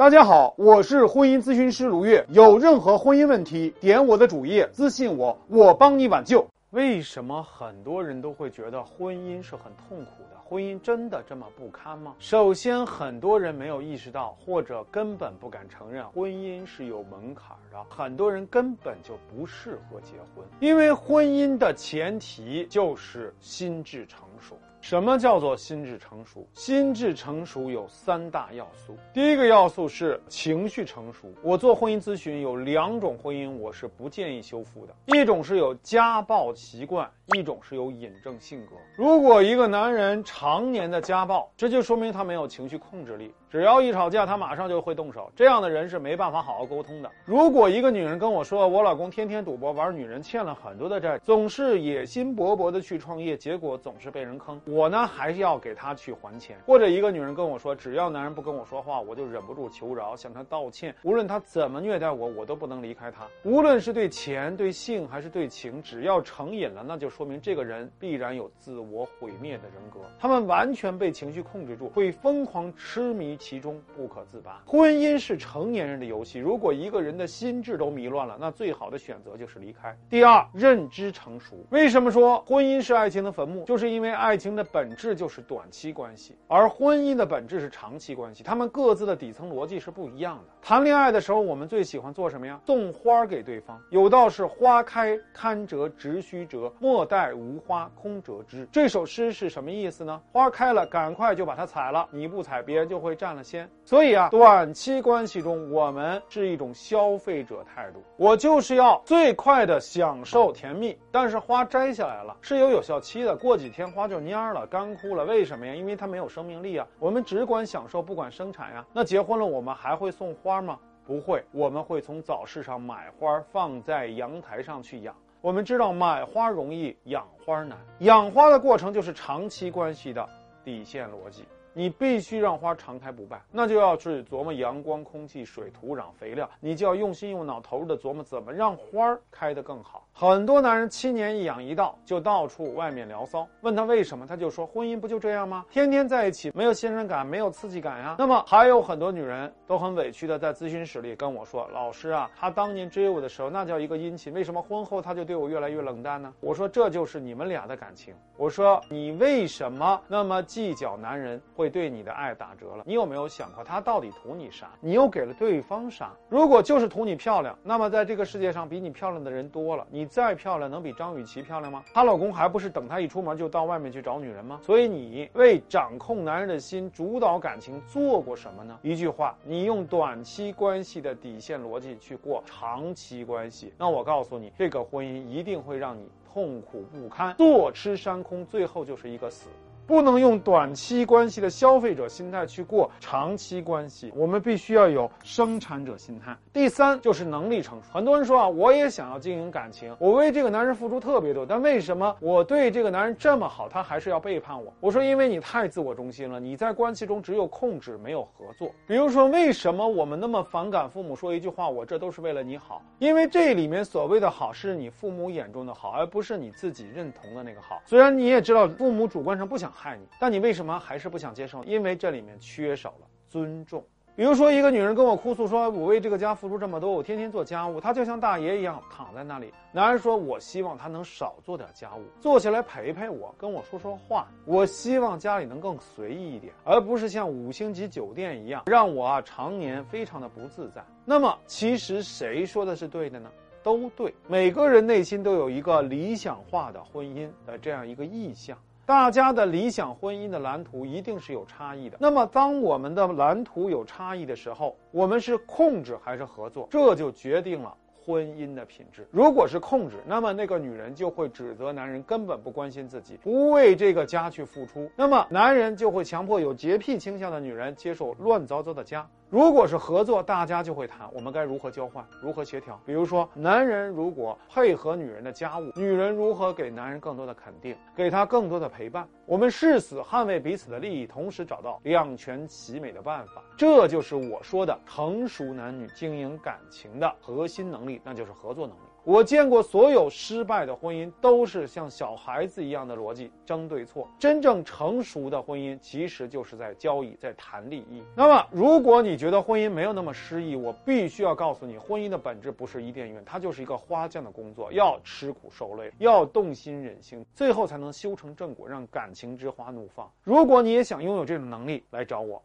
大家好，我是婚姻咨询师卢月。有任何婚姻问题，点我的主页私信我，我帮你挽救。为什么很多人都会觉得婚姻是很痛苦的？婚姻真的这么不堪吗？首先，很多人没有意识到，或者根本不敢承认，婚姻是有门槛的。很多人根本就不适合结婚，因为婚姻的前提就是心智成熟。什么叫做心智成熟？心智成熟有三大要素。第一个要素是情绪成熟。我做婚姻咨询，有两种婚姻我是不建议修复的，一种是有家暴习惯，一种是有瘾症性格。如果一个男人常年的家暴，这就说明他没有情绪控制力。只要一吵架，他马上就会动手。这样的人是没办法好好沟通的。如果一个女人跟我说，我老公天天赌博玩女人，欠了很多的债，总是野心勃勃的去创业，结果总是被人坑，我呢还是要给他去还钱。或者一个女人跟我说，只要男人不跟我说话，我就忍不住求饶，向他道歉。无论他怎么虐待我，我都不能离开他。无论是对钱、对性还是对情，只要成瘾了，那就说说明这个人必然有自我毁灭的人格。他们完全被情绪控制住，会疯狂痴迷。其中不可自拔。婚姻是成年人的游戏，如果一个人的心智都迷乱了，那最好的选择就是离开。第二，认知成熟。为什么说婚姻是爱情的坟墓？就是因为爱情的本质就是短期关系，而婚姻的本质是长期关系。他们各自的底层逻辑是不一样的。谈恋爱的时候，我们最喜欢做什么呀？送花给对方。有道是花开堪折直须折，莫待无花空折枝。这首诗是什么意思呢？花开了，赶快就把它采了。你不采，别人就会占。了先，所以啊，短期关系中我们是一种消费者态度，我就是要最快的享受甜蜜。但是花摘下来了是有有效期的，过几天花就蔫了、干枯了。为什么呀？因为它没有生命力啊。我们只管享受，不管生产呀。那结婚了，我们还会送花吗？不会，我们会从早市上买花，放在阳台上去养。我们知道买花容易，养花难。养花的过程就是长期关系的底线逻辑。你必须让花常开不败，那就要去琢磨阳光、空气、水、土壤、肥料，你就要用心用脑投入的琢磨怎么让花开得更好。很多男人七年一养一到，就到处外面聊骚。问他为什么，他就说婚姻不就这样吗？天天在一起，没有信任感，没有刺激感呀。那么还有很多女人都很委屈的在咨询室里跟我说：“老师啊，他当年追我的时候那叫一个殷勤，为什么婚后他就对我越来越冷淡呢？”我说这就是你们俩的感情。我说你为什么那么计较男人？会对你的爱打折了。你有没有想过，他到底图你啥？你又给了对方啥？如果就是图你漂亮，那么在这个世界上比你漂亮的人多了。你再漂亮，能比张雨绮漂亮吗？她老公还不是等她一出门就到外面去找女人吗？所以你为掌控男人的心、主导感情做过什么呢？一句话，你用短期关系的底线逻辑去过长期关系，那我告诉你，这个婚姻一定会让你痛苦不堪，坐吃山空，最后就是一个死。不能用短期关系的消费者心态去过长期关系，我们必须要有生产者心态。第三就是能力成熟。很多人说啊，我也想要经营感情，我为这个男人付出特别多，但为什么我对这个男人这么好，他还是要背叛我？我说，因为你太自我中心了，你在关系中只有控制，没有合作。比如说，为什么我们那么反感父母说一句话，我这都是为了你好？因为这里面所谓的好，是你父母眼中的好，而不是你自己认同的那个好。虽然你也知道父母主观上不想。害你，但你为什么还是不想接受？因为这里面缺少了尊重。比如说，一个女人跟我哭诉说：“我为这个家付出这么多，我天天做家务，她就像大爷一样躺在那里。”男人说：“我希望她能少做点家务，坐下来陪陪我，跟我说说话。我希望家里能更随意一点，而不是像五星级酒店一样，让我啊常年非常的不自在。”那么，其实谁说的是对的呢？都对。每个人内心都有一个理想化的婚姻的这样一个意向。大家的理想婚姻的蓝图一定是有差异的。那么，当我们的蓝图有差异的时候，我们是控制还是合作？这就决定了婚姻的品质。如果是控制，那么那个女人就会指责男人根本不关心自己，不为这个家去付出。那么，男人就会强迫有洁癖倾向的女人接受乱糟糟的家。如果是合作，大家就会谈我们该如何交换，如何协调。比如说，男人如果配合女人的家务，女人如何给男人更多的肯定，给他更多的陪伴。我们誓死捍卫彼此的利益，同时找到两全其美的办法。这就是我说的成熟男女经营感情的核心能力，那就是合作能力。我见过所有失败的婚姻，都是像小孩子一样的逻辑争对错。真正成熟的婚姻，其实就是在交易，在谈利益。那么，如果你觉得婚姻没有那么诗意，我必须要告诉你，婚姻的本质不是伊甸园，它就是一个花匠的工作，要吃苦受累，要动心忍性，最后才能修成正果，让感情之花怒放。如果你也想拥有这种能力，来找我。